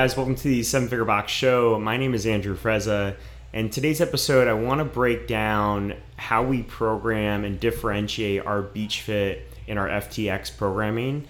guys? Welcome to the Seven Figure Box Show. My name is Andrew Frezza, and today's episode, I want to break down how we program and differentiate our beach fit in our FTX programming.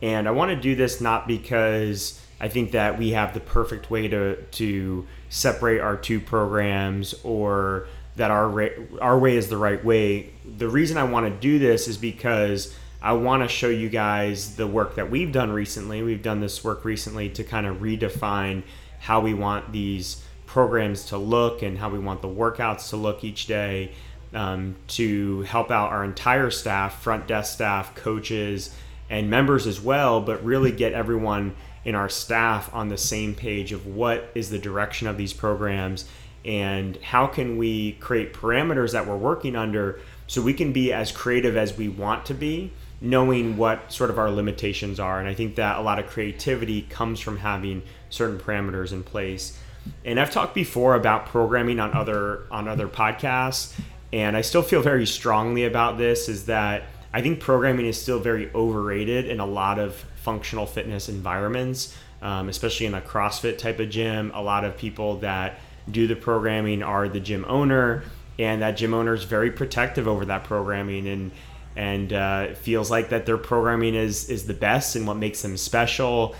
And I want to do this not because I think that we have the perfect way to to separate our two programs or that our our way is the right way. The reason I want to do this is because I want to show you guys the work that we've done recently. We've done this work recently to kind of redefine how we want these programs to look and how we want the workouts to look each day um, to help out our entire staff, front desk staff, coaches, and members as well, but really get everyone in our staff on the same page of what is the direction of these programs and how can we create parameters that we're working under so we can be as creative as we want to be knowing what sort of our limitations are. And I think that a lot of creativity comes from having certain parameters in place. And I've talked before about programming on other on other podcasts, and I still feel very strongly about this is that I think programming is still very overrated in a lot of functional fitness environments, um, especially in a CrossFit type of gym. A lot of people that do the programming are the gym owner, and that gym owner is very protective over that programming and and uh, feels like that their programming is is the best and what makes them special.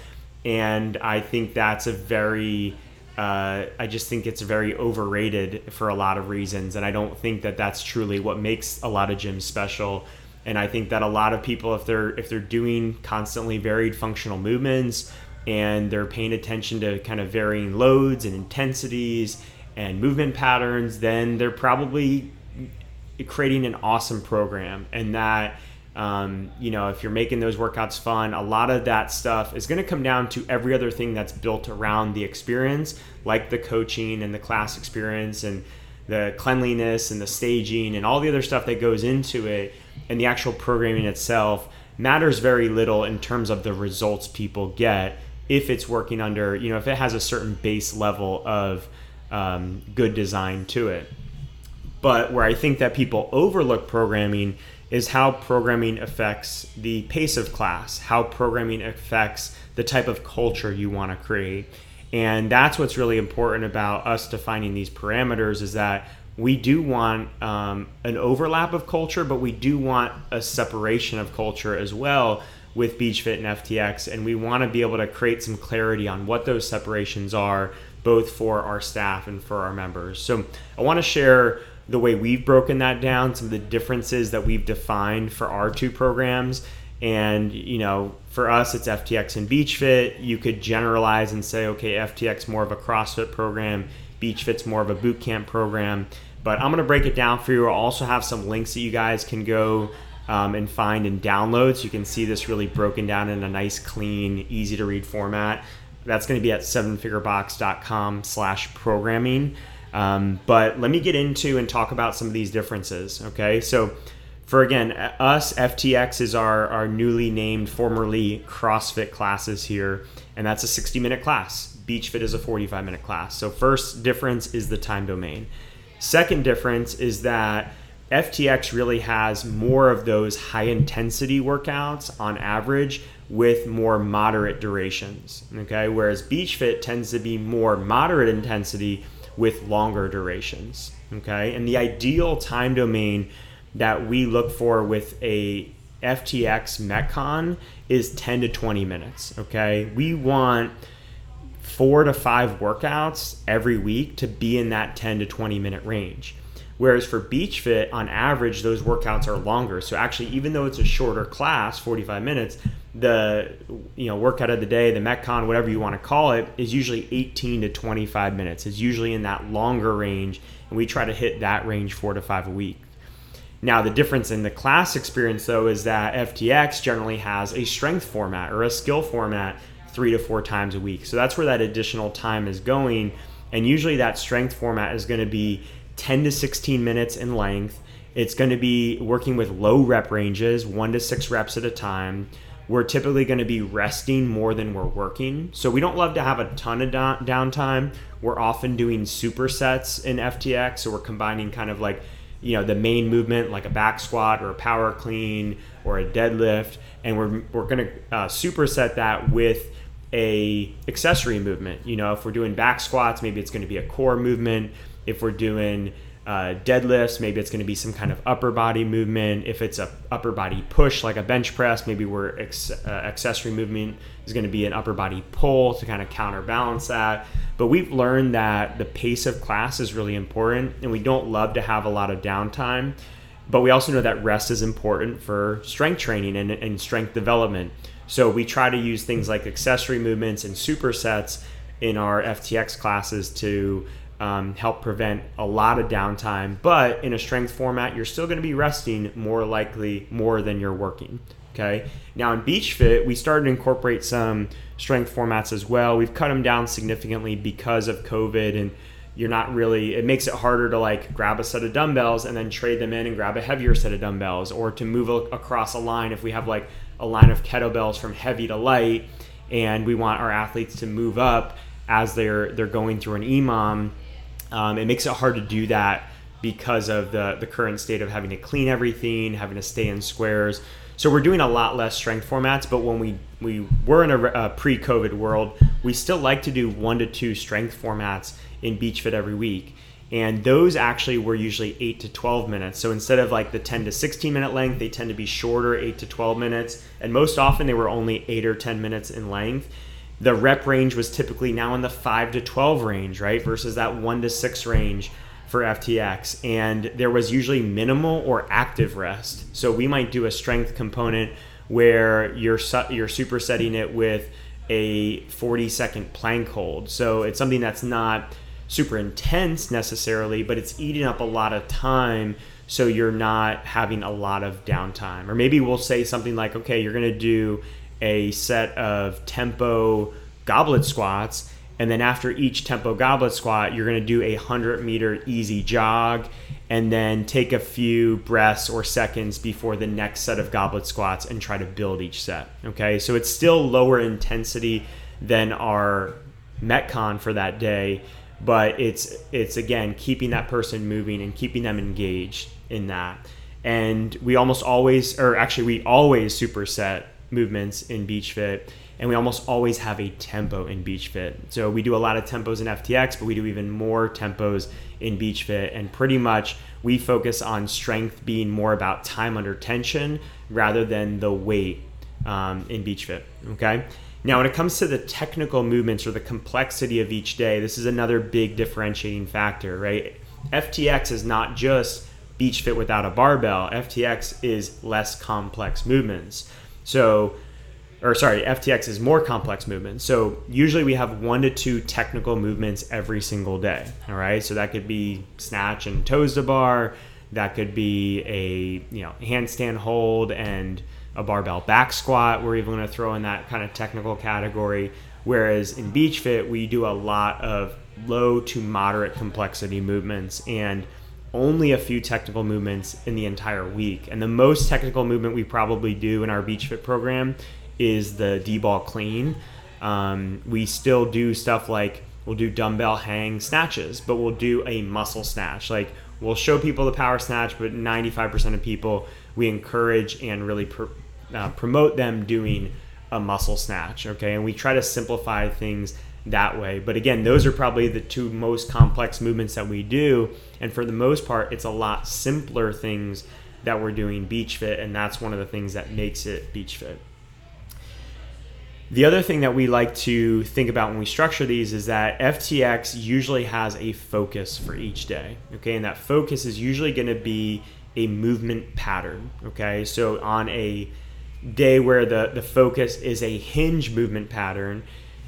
And I think that's a very uh, I just think it's very overrated for a lot of reasons, and I don't think that that's truly what makes a lot of gyms special. And I think that a lot of people, if they're if they're doing constantly varied functional movements and they're paying attention to kind of varying loads and intensities and movement patterns, then they're probably creating an awesome program. And that um, you know if you're making those workouts fun a lot of that stuff is going to come down to every other thing that's built around the experience like the coaching and the class experience and the cleanliness and the staging and all the other stuff that goes into it and the actual programming itself matters very little in terms of the results people get if it's working under you know if it has a certain base level of um, good design to it but where I think that people overlook programming is how programming affects the pace of class, how programming affects the type of culture you want to create. And that's what's really important about us defining these parameters is that we do want um, an overlap of culture, but we do want a separation of culture as well with BeachFit and FTX. And we want to be able to create some clarity on what those separations are, both for our staff and for our members. So I want to share the way we've broken that down, some of the differences that we've defined for our two programs. And, you know, for us, it's FTX and BeachFit. You could generalize and say, okay, FTX more of a CrossFit program, BeachFit's more of a boot camp program. But I'm going to break it down for you. I'll also have some links that you guys can go um, and find and download so you can see this really broken down in a nice, clean, easy to read format. That's going to be at sevenfigurebox.com slash programming. Um, but let me get into and talk about some of these differences. Okay, so for again us, FTX is our our newly named, formerly CrossFit classes here, and that's a 60 minute class. BeachFit is a 45 minute class. So first difference is the time domain. Second difference is that FTX really has more of those high intensity workouts on average with more moderate durations. Okay, whereas BeachFit tends to be more moderate intensity with longer durations. Okay, and the ideal time domain that we look for with a FTX Metcon is 10 to 20 minutes. Okay, we want four to five workouts every week to be in that 10 to 20 minute range. Whereas for Beach Fit, on average, those workouts are longer. So actually, even though it's a shorter class, 45 minutes, the you know workout of the day, the Metcon, whatever you want to call it, is usually 18 to 25 minutes. It's usually in that longer range, and we try to hit that range four to five a week. Now, the difference in the class experience, though, is that FTX generally has a strength format or a skill format three to four times a week. So that's where that additional time is going. And usually that strength format is going to be 10 to 16 minutes in length. It's going to be working with low rep ranges, one to six reps at a time. We're typically going to be resting more than we're working. So we don't love to have a ton of downtime. We're often doing supersets in FTX. So we're combining kind of like, you know, the main movement like a back squat or a power clean or a deadlift. And we're, we're going to uh, superset that with a accessory movement. You know, if we're doing back squats, maybe it's going to be a core movement. If we're doing uh, deadlifts, maybe it's going to be some kind of upper body movement. If it's a upper body push, like a bench press, maybe we're ex- uh, accessory movement is going to be an upper body pull to kind of counterbalance that. But we've learned that the pace of class is really important, and we don't love to have a lot of downtime. But we also know that rest is important for strength training and, and strength development. So we try to use things like accessory movements and supersets in our FTX classes to um, help prevent a lot of downtime. But in a strength format, you're still going to be resting more likely more than you're working. Okay. Now in Beach Fit, we started to incorporate some strength formats as well. We've cut them down significantly because of COVID and you're not really it makes it harder to like grab a set of dumbbells and then trade them in and grab a heavier set of dumbbells or to move across a line if we have like a line of kettlebells from heavy to light and we want our athletes to move up as they're they're going through an EMOM um, it makes it hard to do that because of the, the current state of having to clean everything, having to stay in squares. So we're doing a lot less strength formats, but when we, we were in a, a pre-COVID world, we still like to do one to two strength formats in Beach Fit every week. And those actually were usually 8 to 12 minutes. So instead of like the 10 to 16 minute length, they tend to be shorter, 8 to 12 minutes. And most often they were only 8 or 10 minutes in length the rep range was typically now in the 5 to 12 range, right? Versus that 1 to 6 range for FTX. And there was usually minimal or active rest. So we might do a strength component where you're you're supersetting it with a 40 second plank hold. So it's something that's not super intense necessarily, but it's eating up a lot of time so you're not having a lot of downtime. Or maybe we'll say something like, okay, you're going to do a set of tempo goblet squats. And then after each tempo goblet squat, you're going to do a 100 meter easy jog and then take a few breaths or seconds before the next set of goblet squats and try to build each set. Okay, so it's still lower intensity than our Metcon for that day, but it's it's again keeping that person moving and keeping them engaged in that. And we almost always, or actually, we always superset movements in Beach Fit, and we almost always have a tempo in Beach Fit. So we do a lot of tempos in FTX, but we do even more tempos in Beach Fit, and pretty much we focus on strength being more about time under tension rather than the weight um, in Beach Fit. Okay. Now, when it comes to the technical movements or the complexity of each day, this is another big differentiating factor, right? FTX is not just beach fit without a barbell. FTX is less complex movements. So, or sorry, FTX is more complex movements. So usually we have one to two technical movements every single day. All right. So that could be snatch and toes to bar. That could be a you know handstand hold and a barbell back squat. We're even going to throw in that kind of technical category. Whereas in Beach Fit, we do a lot of low to moderate complexity movements and only a few technical movements in the entire week. And the most technical movement we probably do in our Beach Fit program is the D ball clean. Um, we still do stuff like we'll do dumbbell hang snatches, but we'll do a muscle snatch. Like we'll show people the power snatch, but 95% of people we encourage and really pr- uh, promote them doing a muscle snatch. Okay, and we try to simplify things that way. But again, those are probably the two most complex movements that we do. And for the most part, it's a lot simpler things that we're doing beach fit. And that's one of the things that makes it beach fit. The other thing that we like to think about when we structure these is that FTX usually has a focus for each day. Okay, and that focus is usually going to be a movement pattern. Okay, so on a day where the, the focus is a hinge movement pattern,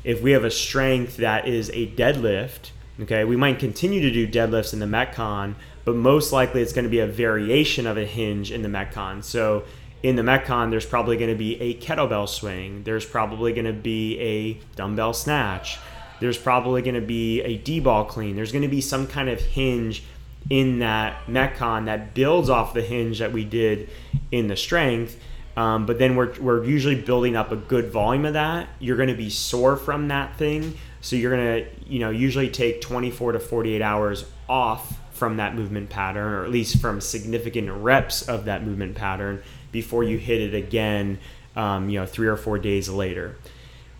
if we have a strength that is a deadlift, okay, we might continue to do deadlifts in the Metcon, but most likely it's going to be a variation of a hinge in the Metcon. So in the Metcon, there's probably going to be a kettlebell swing. There's probably going to be a dumbbell snatch. There's probably going to be a D ball clean. There's going to be some kind of hinge in that Metcon that builds off the hinge that we did in the strength um, but then we're, we're usually building up a good volume of that. You're going to be sore from that thing. So you're going to, you know, usually take 24 to 48 hours off from that movement pattern, or at least from significant reps of that movement pattern before you hit it again, um, you know, three or four days later.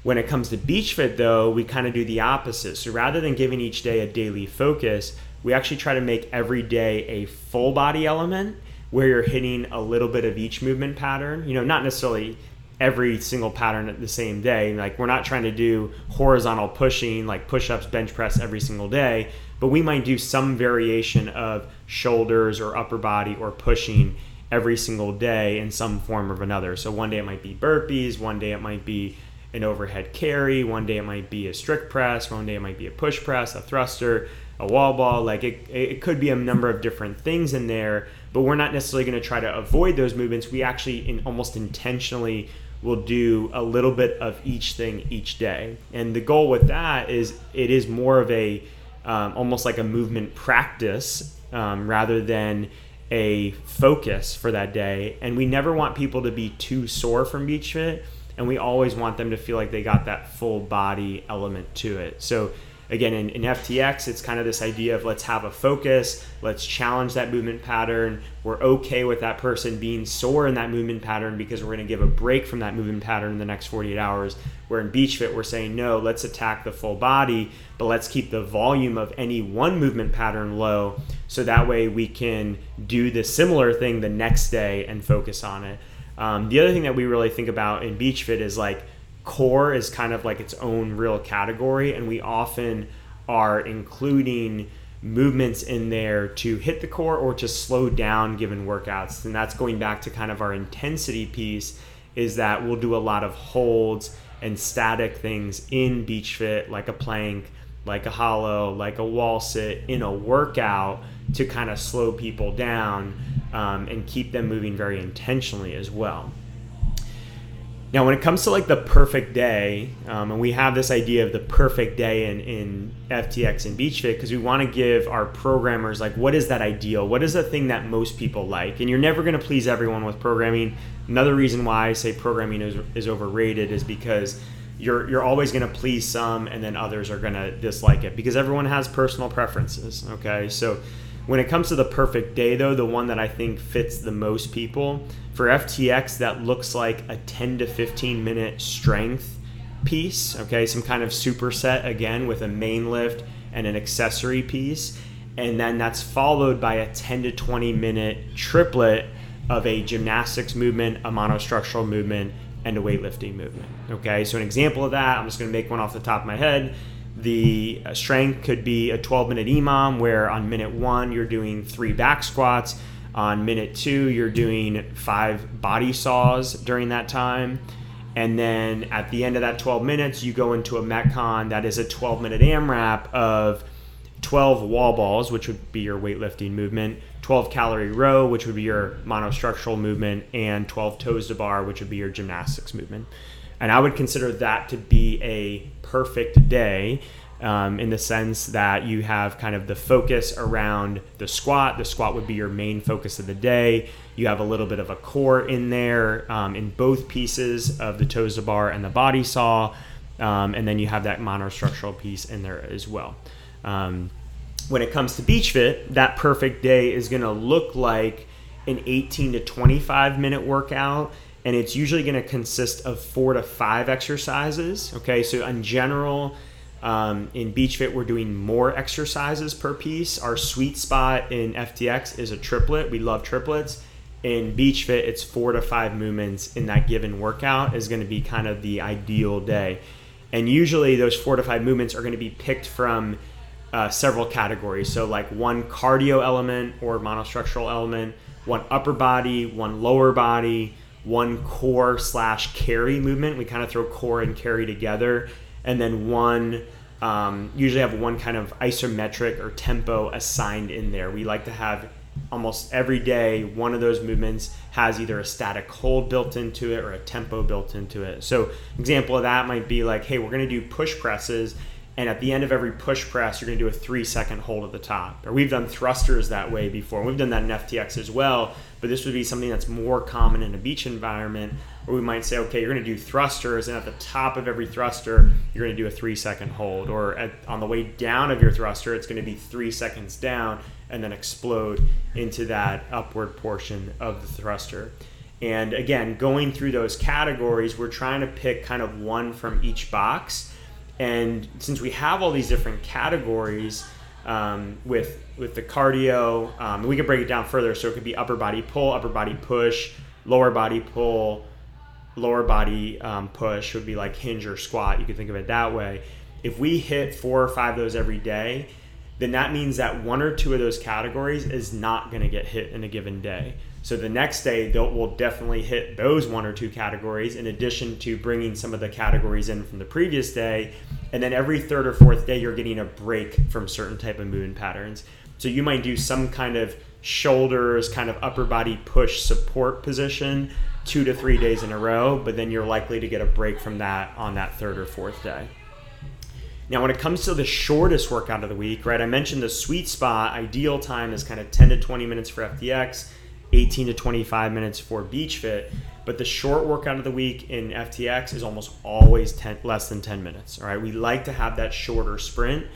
When it comes to beach fit, though, we kind of do the opposite. So rather than giving each day a daily focus, we actually try to make every day a full body element where you're hitting a little bit of each movement pattern. You know, not necessarily every single pattern at the same day. Like we're not trying to do horizontal pushing, like push ups, bench press every single day, but we might do some variation of shoulders or upper body or pushing every single day in some form or another. So one day it might be burpees, one day it might be an overhead carry, one day it might be a strict press, one day it might be a push press, a thruster, a wall ball. Like it, it could be a number of different things in there, but we're not necessarily going to try to avoid those movements. We actually in, almost intentionally will do a little bit of each thing each day. And the goal with that is it is more of a um, almost like a movement practice um, rather than a focus for that day. And we never want people to be too sore from beach fit. And we always want them to feel like they got that full body element to it. So again in, in, ftx it's kind of this idea of let's have a focus let's challenge that movement pattern. We're okay with that person being sore in that movement pattern because we're going to give a break from that movement pattern in the next 48 hours. Where in beach fit we're saying no let's attack the full body but let's keep the volume of any one movement pattern low so that way we can do the similar thing the next day and focus on it. Um, the other thing that we really think about in beach fit is like core is kind of like its own real category, and we often are including movements in there to hit the core or to slow down given workouts. And that's going back to kind of our intensity piece is that we'll do a lot of holds and static things in beach fit like a plank, like a hollow, like a wall sit in a workout to kind of slow people down um, and keep them moving very intentionally as well. Now, when it comes to like the perfect day, um, and we have this idea of the perfect day in, in FTX and BeachFit because we want to give our programmers like what is that ideal? What is the thing that most people like? And you're never going to please everyone with programming. Another reason why I say programming is, is overrated is because you're you're always going to please some, and then others are going to dislike it because everyone has personal preferences. Okay, so when it comes to the perfect day, though, the one that I think fits the most people for FTX, that looks like a 10 to 15 minute strength piece. Okay, some kind of superset again with a main lift and an accessory piece. And then that's followed by a 10 to 20 minute triplet of a gymnastics movement, a monostructural movement, and a weightlifting movement. Okay, so an example of that, I'm just gonna make one off the top of my head the uh, strength could be a 12 minute EMOM where on minute one you're doing three back squats. On minute two, you're doing five body saws during that time. And then at the end of that 12 minutes, you go into a Metcon that is a 12 minute AMRAP of 12 wall balls, which would be your weightlifting movement, 12 calorie row, which would be your monostructural movement, and 12 toes to bar, which would be your gymnastics movement. And I would consider that to be a perfect day um, in the sense that you have kind of the focus around the squat. The squat would be your main focus of the day. You have a little bit of a core in there um, in both pieces of the toes to bar and the body saw. Um, and then you have that monostructural piece in there as well. Um, when it comes to beach fit, that perfect day is going to look like an 18 to 25 minute workout and it's usually going to consist of four to five exercises. Okay, so in general, um, in Beach Fit, we're doing more exercises per piece. Our sweet spot in FTX is a triplet. We love triplets. In Beach Fit, it's four to five movements in that given workout is going to be kind of the ideal day. And usually, those four to five movements are going to be picked from uh, several categories. So, like one cardio element or monostructural element, one upper body, one lower body one core slash carry movement. We kind of throw core and carry together, and then one. Um, usually have one kind of isometric or tempo assigned in there. We like to have almost every day one of those movements has either a static hold built into it or a tempo built into it. So, example of that might be like, hey, we're going to do push presses and at the end of every push press, you're going to do a three second hold at the top. Or we've done thrusters that way before. We've done that in FTX as well, but this would be something that's more common in a beach environment where we might say, okay, you're going to do thrusters, and at the top of every thruster, you're going to do a three second hold. Or at, on the way down of your thruster, it's going to be three seconds down and then explode into that upward portion of the thruster. And again, going through those categories, we're trying to pick kind of one from each box. And since we have all these different categories um, with with the cardio, um, we could break it down further. So it could be upper body pull, upper body push, lower body pull, lower body um, push would be like hinge or squat. You could think of it that way. If we hit four or five of those every day, then that means that one or two of those categories is not going to get hit in a given day. So the next day, they'll, we'll definitely hit those one or two categories in addition to bringing some of the categories in from the previous day. And then every third or fourth day, you're getting a break from certain type of movement patterns. So you might do some kind of shoulders, kind of upper body push support position two to three days in a row, but then you're likely to get a break from that on that third or fourth day. Now, when it comes to the shortest workout of the week, right, I mentioned the sweet spot, ideal time is kind of 10 to 20 minutes for FTX 18 to 25 minutes for beach fit but the short workout of the week in ftx is almost always 10, less than 10 minutes all right we like to have that shorter sprint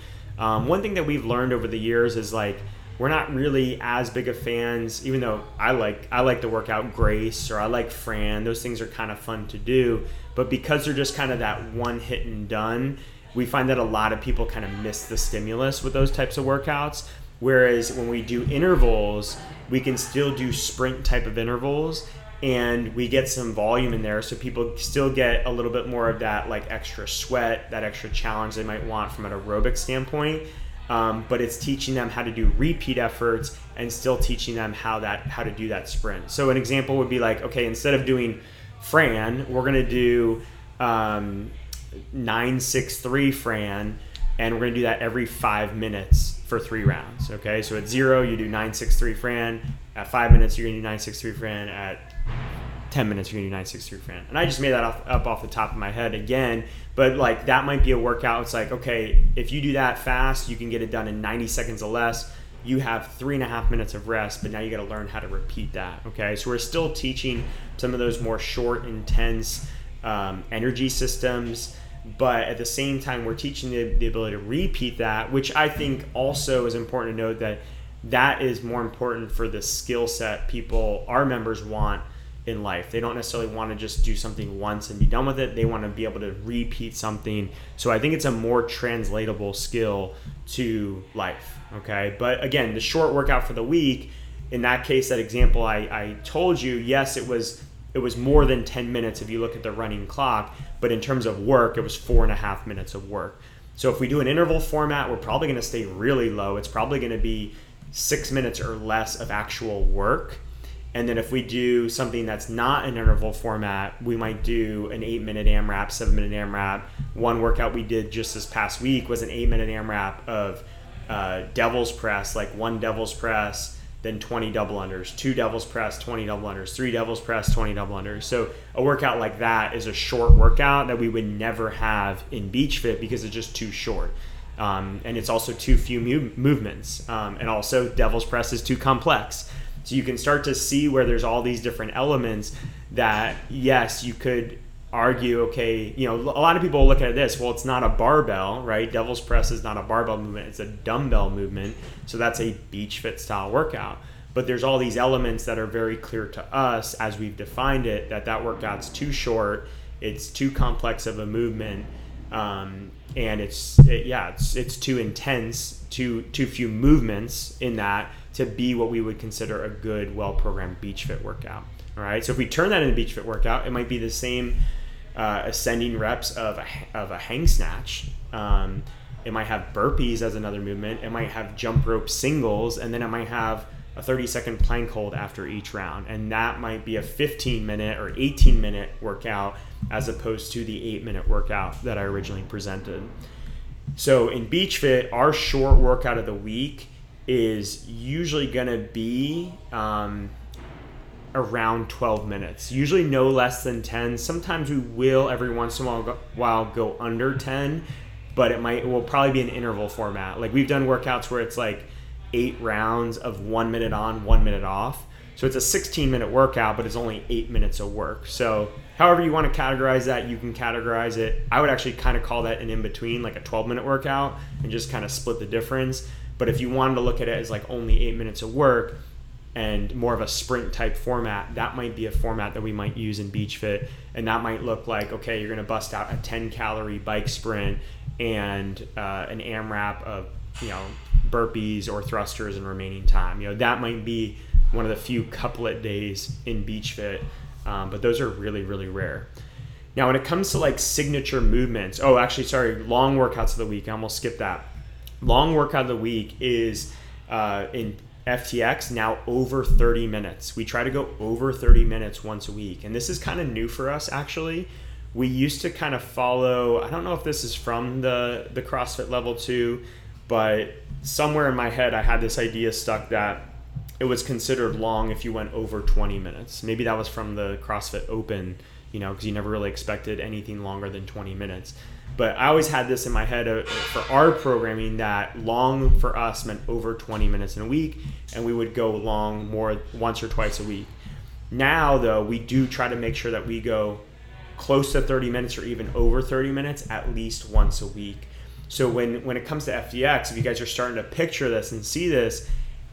um, one thing that we've learned over the years is like we're not really as big of fans even though i like i like to work out grace or i like fran. Those things are kind of fun to do. But because they're just kind of that one hit and done we find that a lot of people kind of miss the stimulus with those types of workouts. Whereas when we do intervals, we can still do sprint type of intervals and we get some volume in there so people still get a little bit more of that like extra sweat that extra challenge they might want from an aerobic standpoint um, but it's teaching them how to do repeat efforts and still teaching them how that how to do that sprint so an example would be like okay instead of doing fran we're going to do um, 963 fran and we're going to do that every five minutes for three rounds. Okay, so at zero you do nine six three Fran. At five minutes you're gonna do nine six three Fran. At ten minutes you're gonna do nine six three Fran. And I just made that off, up off the top of my head again, but like that might be a workout. It's like okay, if you do that fast, you can get it done in ninety seconds or less. You have three and a half minutes of rest, but now you got to learn how to repeat that. Okay, so we're still teaching some of those more short, intense um, energy systems but at the same time we're teaching the, the ability to repeat that which i think also is important to note that that is more important for the skill set people our members want in life they don't necessarily want to just do something once and be done with it they want to be able to repeat something so i think it's a more translatable skill to life okay but again the short workout for the week in that case that example i, I told you yes it was it was more than 10 minutes if you look at the running clock but in terms of work, it was four and a half minutes of work. So if we do an interval format, we're probably going to stay really low. It's probably going to be six minutes or less of actual work. And then if we do something that's not an interval format, we might do an eight minute AMRAP, seven minute AMRAP. One workout we did just this past week was an eight minute AMRAP of uh, devil's press, like one devil's press, then 20 double unders, two devils press, 20 double unders, three devils press, 20 double unders. So a workout like that is a short workout that we would never have in beach fit because it's just too short. Um, and it's also too few mu- movements. Um, and also devil's press is too complex. So you can start to see where there's all these different elements that yes, you could argue, okay, you know, a lot of people look at this, well, it's not a barbell, right? Devil's press is not a barbell movement, it's a dumbbell movement. So that's a beach fit style workout. But there's all these elements that are very clear to us as we've defined it that that workout's too short, it's too complex of a movement, um, and it's it, yeah, it's it's too intense, too too few movements in that to be what we would consider a good, well programmed beach fit workout. All right, so if we turn that into beach fit workout, it might be the same uh, ascending reps of a, of a hang snatch. Um, it might have burpees as another movement. It might have jump rope singles, and then it might have a 30 second plank hold after each round. And that might be a 15 minute or 18 minute workout as opposed to the eight minute workout that I originally presented. So in Beach Fit, our short workout of the week is usually going to be um, around 12 minutes. Usually no less than 10. Sometimes we will every once in a while go, while go under 10, but it might it will probably be an interval format. Like we've done workouts where it's like 8 rounds of 1 minute on, 1 minute off. So it's a 16 minute workout, but it's only 8 minutes of work. So however you want to categorize that, you can categorize it. I would actually kind of call that an in between, like a 12 minute workout and just kind of split the difference. But if you wanted to look at it as like only 8 minutes of work, and more of a sprint type format, that might be a format that we might use in Beach Fit. And that might look like, okay, you're going to bust out a 10 calorie bike sprint and uh, an AMRAP of, you know, burpees or thrusters in remaining time. You know, that might be one of the few couplet days in Beach Fit, um, but those are really, really rare. Now, when it comes to like signature movements, oh, actually, sorry, long workouts of the week, I almost skipped that. Long workout of the week is uh, in FTX now over 30 minutes. We try to go over 30 minutes once a week. And this is kind of new for us actually. We used to kind of follow, I don't know if this is from the the CrossFit level 2, but somewhere in my head I had this idea stuck that it was considered long if you went over 20 minutes. Maybe that was from the CrossFit Open, you know, because you never really expected anything longer than 20 minutes. But I always had this in my head uh, for our programming that long for us meant over 20 minutes in a week, and we would go long more once or twice a week. Now, though, we do try to make sure that we go close to 30 minutes or even over 30 minutes at least once a week. So when when it comes to FTX, if you guys are starting to picture this and see this,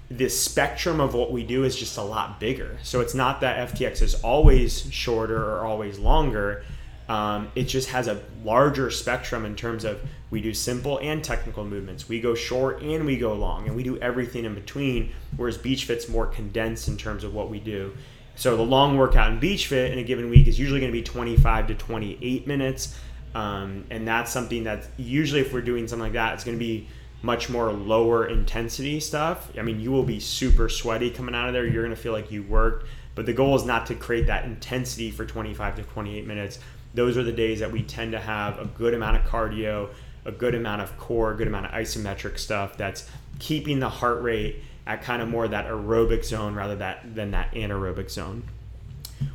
the spectrum of what we do is just a lot bigger. So it's not that FTX is always shorter or always longer um, it just has a larger spectrum in terms of we do simple and technical movements. We go short and we go long, and we do everything in between. Whereas Beach Fit's more condensed in terms of what we do. So the long workout in Beach Fit in a given week is usually going to be 25 to 28 minutes, um, and that's something that usually if we're doing something like that, it's going to be much more lower intensity stuff. I mean, you will be super sweaty coming out of there. You're going to feel like you worked, but the goal is not to create that intensity for 25 to 28 minutes those are the days that we tend to have a good amount of cardio, a good amount of core, a good amount of isometric stuff that's keeping the heart rate at kind of more that aerobic zone rather that, than that anaerobic zone.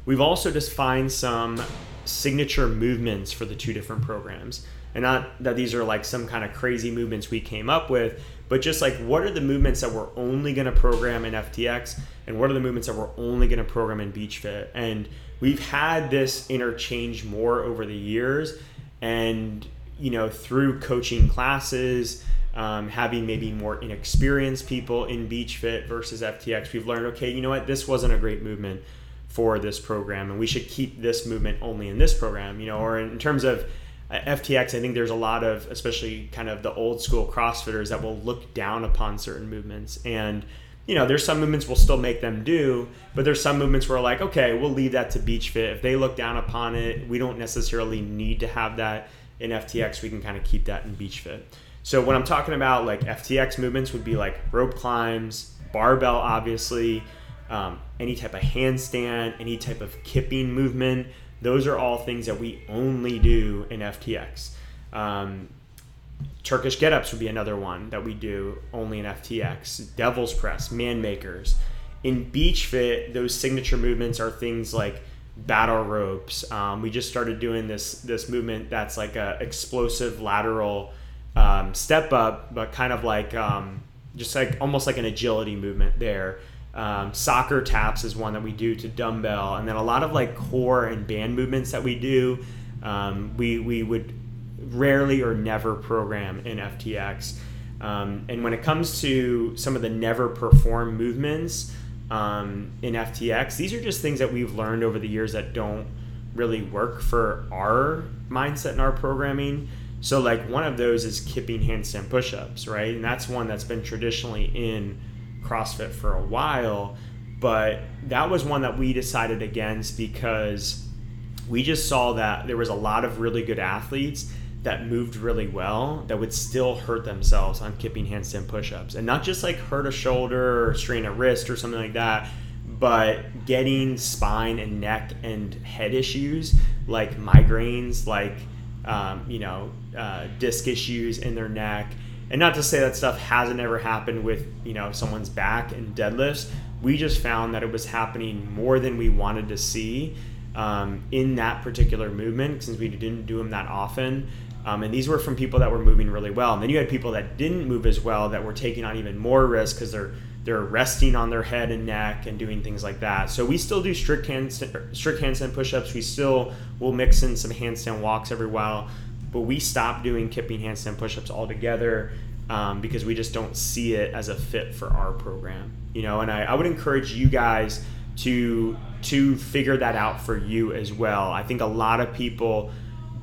We've also just defined some signature movements for the two different programs. And not that these are like some kind of crazy movements we came up with, but just like what are the movements that we're only going to program in FTX and what are the movements that we're only going to program in Beach Fit? And we've had this interchange more over the years. And you know through coaching classes um, having maybe more inexperienced people in beach fit versus ftx we've learned okay you know what? This wasn't a great movement for this program and we should keep this movement only in this program you know or in terms of uh, ftx i think there's a lot of especially kind of the old school crossfitters that will look down upon certain movements. And you know, there's some movements we'll still make them do, but there's some movements where like, okay, we'll leave that to Beach Fit. If they look down upon it, we don't necessarily need to have that in FTX. We can kind of keep that in Beach Fit. So when I'm talking about like FTX movements, would be like rope climbs, barbell, obviously, um, any type of handstand, any type of kipping movement. Those are all things that we only do in FTX. Um, Turkish get ups would be another one that we do only in FTX. Devil's press, man makers. In Beach Fit, those signature movements are things like battle ropes. Um, we just started doing this this movement that's like a explosive lateral um, step up, but kind of like um, just like almost like an agility movement there. Um, soccer taps is one that we do to dumbbell, and then a lot of like core and band movements that we do. Um, we we would rarely or never program in FTX. Um, and when it comes to some of the never perform movements um, in FTX, these are just things that we've learned over the years that don't really work for our mindset and our programming. So, like one of those is kipping handstand push ups, right? And that's one that's been traditionally in CrossFit for a while. But that was one that we decided against because we just saw that there was a lot of really good athletes that moved really well that would still hurt themselves on kipping handstand push-ups. And not just like hurt a shoulder or strain a wrist or something like that but getting spine and neck and head issues like migraines like um, you know uh, disc issues in their neck. And not to say that stuff hasn't ever happened with you know someone's back and deadlifts. We just found that it was happening more than we wanted to see um, in that particular movement since we didn't do them that often um, and these were from people that were moving really well. And then you had people that didn't move as well that were taking on even more risk because they're they're resting on their head and neck and doing things like that. So we still do strict handstand, strict handstand push-ups. We still will mix in some handstand walks every while, but we stopped doing kipping handstand push-ups altogether um, because we just don't see it as a fit for our program. You know, and I, I would encourage you guys to to figure that out for you as well. I think a lot of people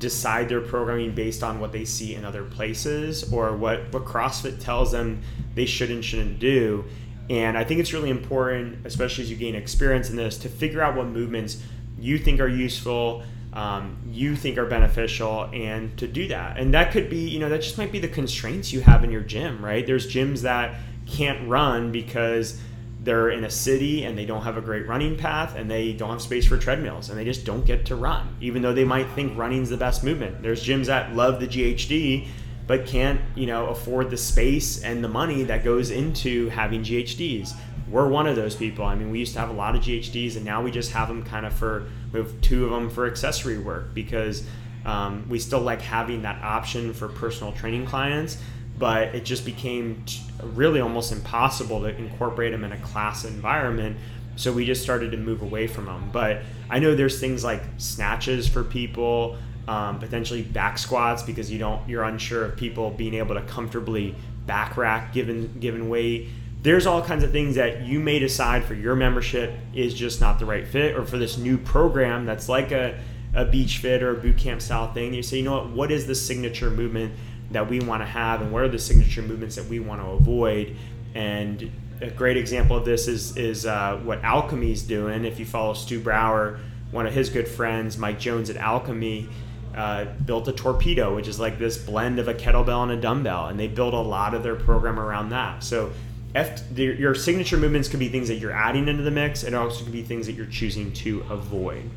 decide their programming based on what they see in other places or what, what CrossFit tells them they should and shouldn't do. And I think it's really important, especially as you gain experience in this, to figure out what movements you think are useful, um, you think are beneficial, and to do that. And that could be, you know, that just might be the constraints you have in your gym, right? There's gyms that can't run because they're in a city and they don't have a great running path and they don't have space for treadmills and they just don't get to run, even though they might think running's the best movement. There's gyms that love the GHD but can't, you know, afford the space and the money that goes into having GHDs. We're one of those people. I mean, we used to have a lot of GHDs and now we just have them kind of for, we have two of them for accessory work because um, we still like having that option for personal training clients but it just became really almost impossible to incorporate them in a class environment. So we just started to move away from them. But I know there's things like snatches for people, um, potentially back squats because you don't you're unsure of people being able to comfortably back rack given given weight. There's all kinds of things that you may decide for your membership is just not the right fit, or for this new program that's like a, a beach fit or a boot camp style thing. You say, you know what, what is the signature movement that we want to have and what are the signature movements that we want to avoid and a great example of this is is uh, what Alchemy's doing. If you follow Stu Brower, one of his good friends, Mike Jones at Alchemy, uh, built a torpedo, which is like this blend of a kettlebell and a dumbbell, and they build a lot of their program around that. So, F, the, your signature movements could be things that you're adding into the mix, and also could be things that you're choosing to avoid.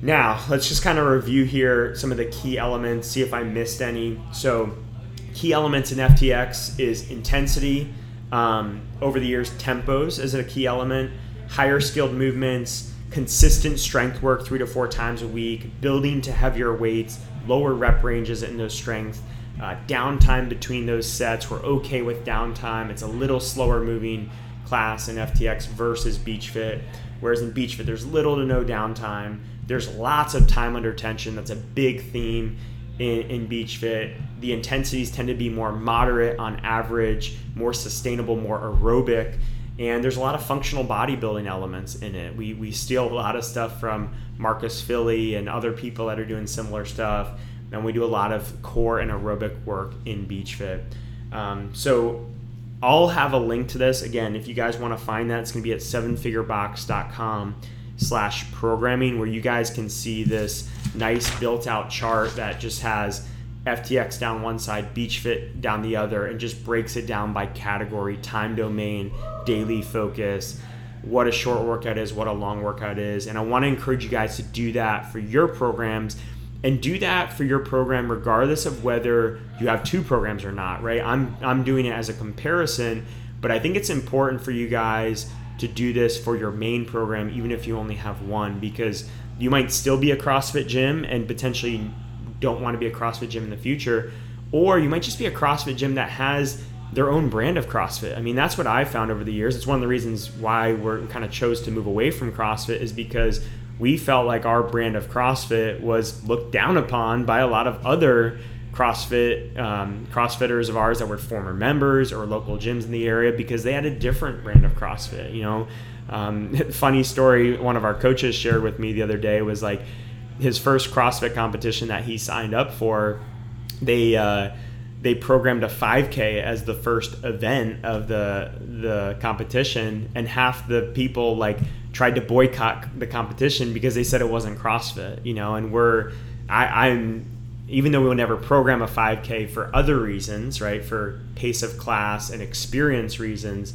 Now, let's just kind of review here some of the key elements, see if I missed any. So, key elements in FTX is intensity. Um, over the years, tempos is a key element, higher skilled movements, consistent strength work three to four times a week, building to heavier weights, lower rep ranges in those strength, uh, downtime between those sets. We're okay with downtime. It's a little slower moving class in FTX versus Beach Fit. Whereas in Beach Fit, there's little to no downtime. There's lots of time under tension. That's a big theme in, in Beach Fit. The intensities tend to be more moderate on average, more sustainable, more aerobic. And there's a lot of functional bodybuilding elements in it. We, we steal a lot of stuff from Marcus Filly and other people that are doing similar stuff. And we do a lot of core and aerobic work in Beach Fit. Um, so I'll have a link to this. Again, if you guys want to find that, it's going to be at sevenfigurebox.com slash programming where you guys can see this nice built out chart that just has FTX down one side, Beach Fit down the other, and just breaks it down by category, time domain, daily focus, what a short workout is, what a long workout is. And I want to encourage you guys to do that for your programs and do that for your program regardless of whether you have two programs or not, right? I'm I'm doing it as a comparison, but I think it's important for you guys to do this for your main program, even if you only have one, because you might still be a CrossFit gym and potentially don't want to be a CrossFit gym in the future, or you might just be a CrossFit gym that has their own brand of CrossFit. I mean, that's what I've found over the years. It's one of the reasons why we're kind of chose to move away from CrossFit is because we felt like our brand of CrossFit was looked down upon by a lot of other CrossFit um, CrossFitters of ours that were former members or local gyms in the area because they had a different brand of CrossFit. You know, um, funny story. One of our coaches shared with me the other day was like his first CrossFit competition that he signed up for. They uh, they programmed a 5K as the first event of the the competition, and half the people like tried to boycott the competition because they said it wasn't CrossFit. You know, and we're I, I'm even though we would never program a 5K for other reasons, right, for pace of class and experience reasons,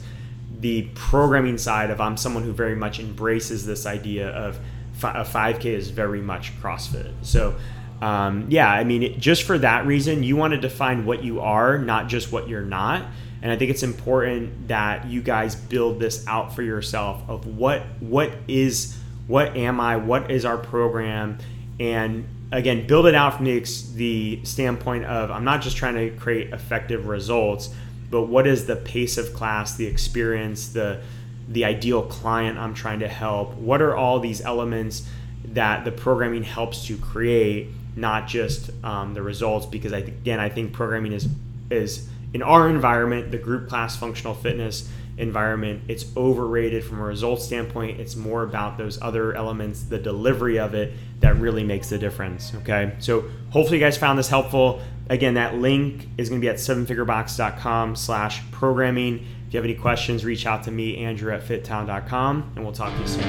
the programming side of I'm someone who very much embraces this idea of a 5K is very much CrossFit. So, um, yeah, I mean, it, just for that reason, you want to define what you are, not just what you're not. And I think it's important that you guys build this out for yourself of what what is what am I, what is our program, and again, build it out from the, the standpoint of I'm not just trying to create effective results, but what is the pace of class, the experience, the the ideal client I'm trying to help? What are all these elements that the programming helps to create, not just um, the results? Because I, again, I think programming is is in our environment, the group class functional fitness environment, it's overrated from a results standpoint. It's more about those other elements, the delivery of it that really makes the difference. Okay. So hopefully you guys found this helpful. Again, that link is going to be at sevenfigurebox.com slash programming. If you have any questions, reach out to me, Andrew at fittown.com, and we'll talk to you soon.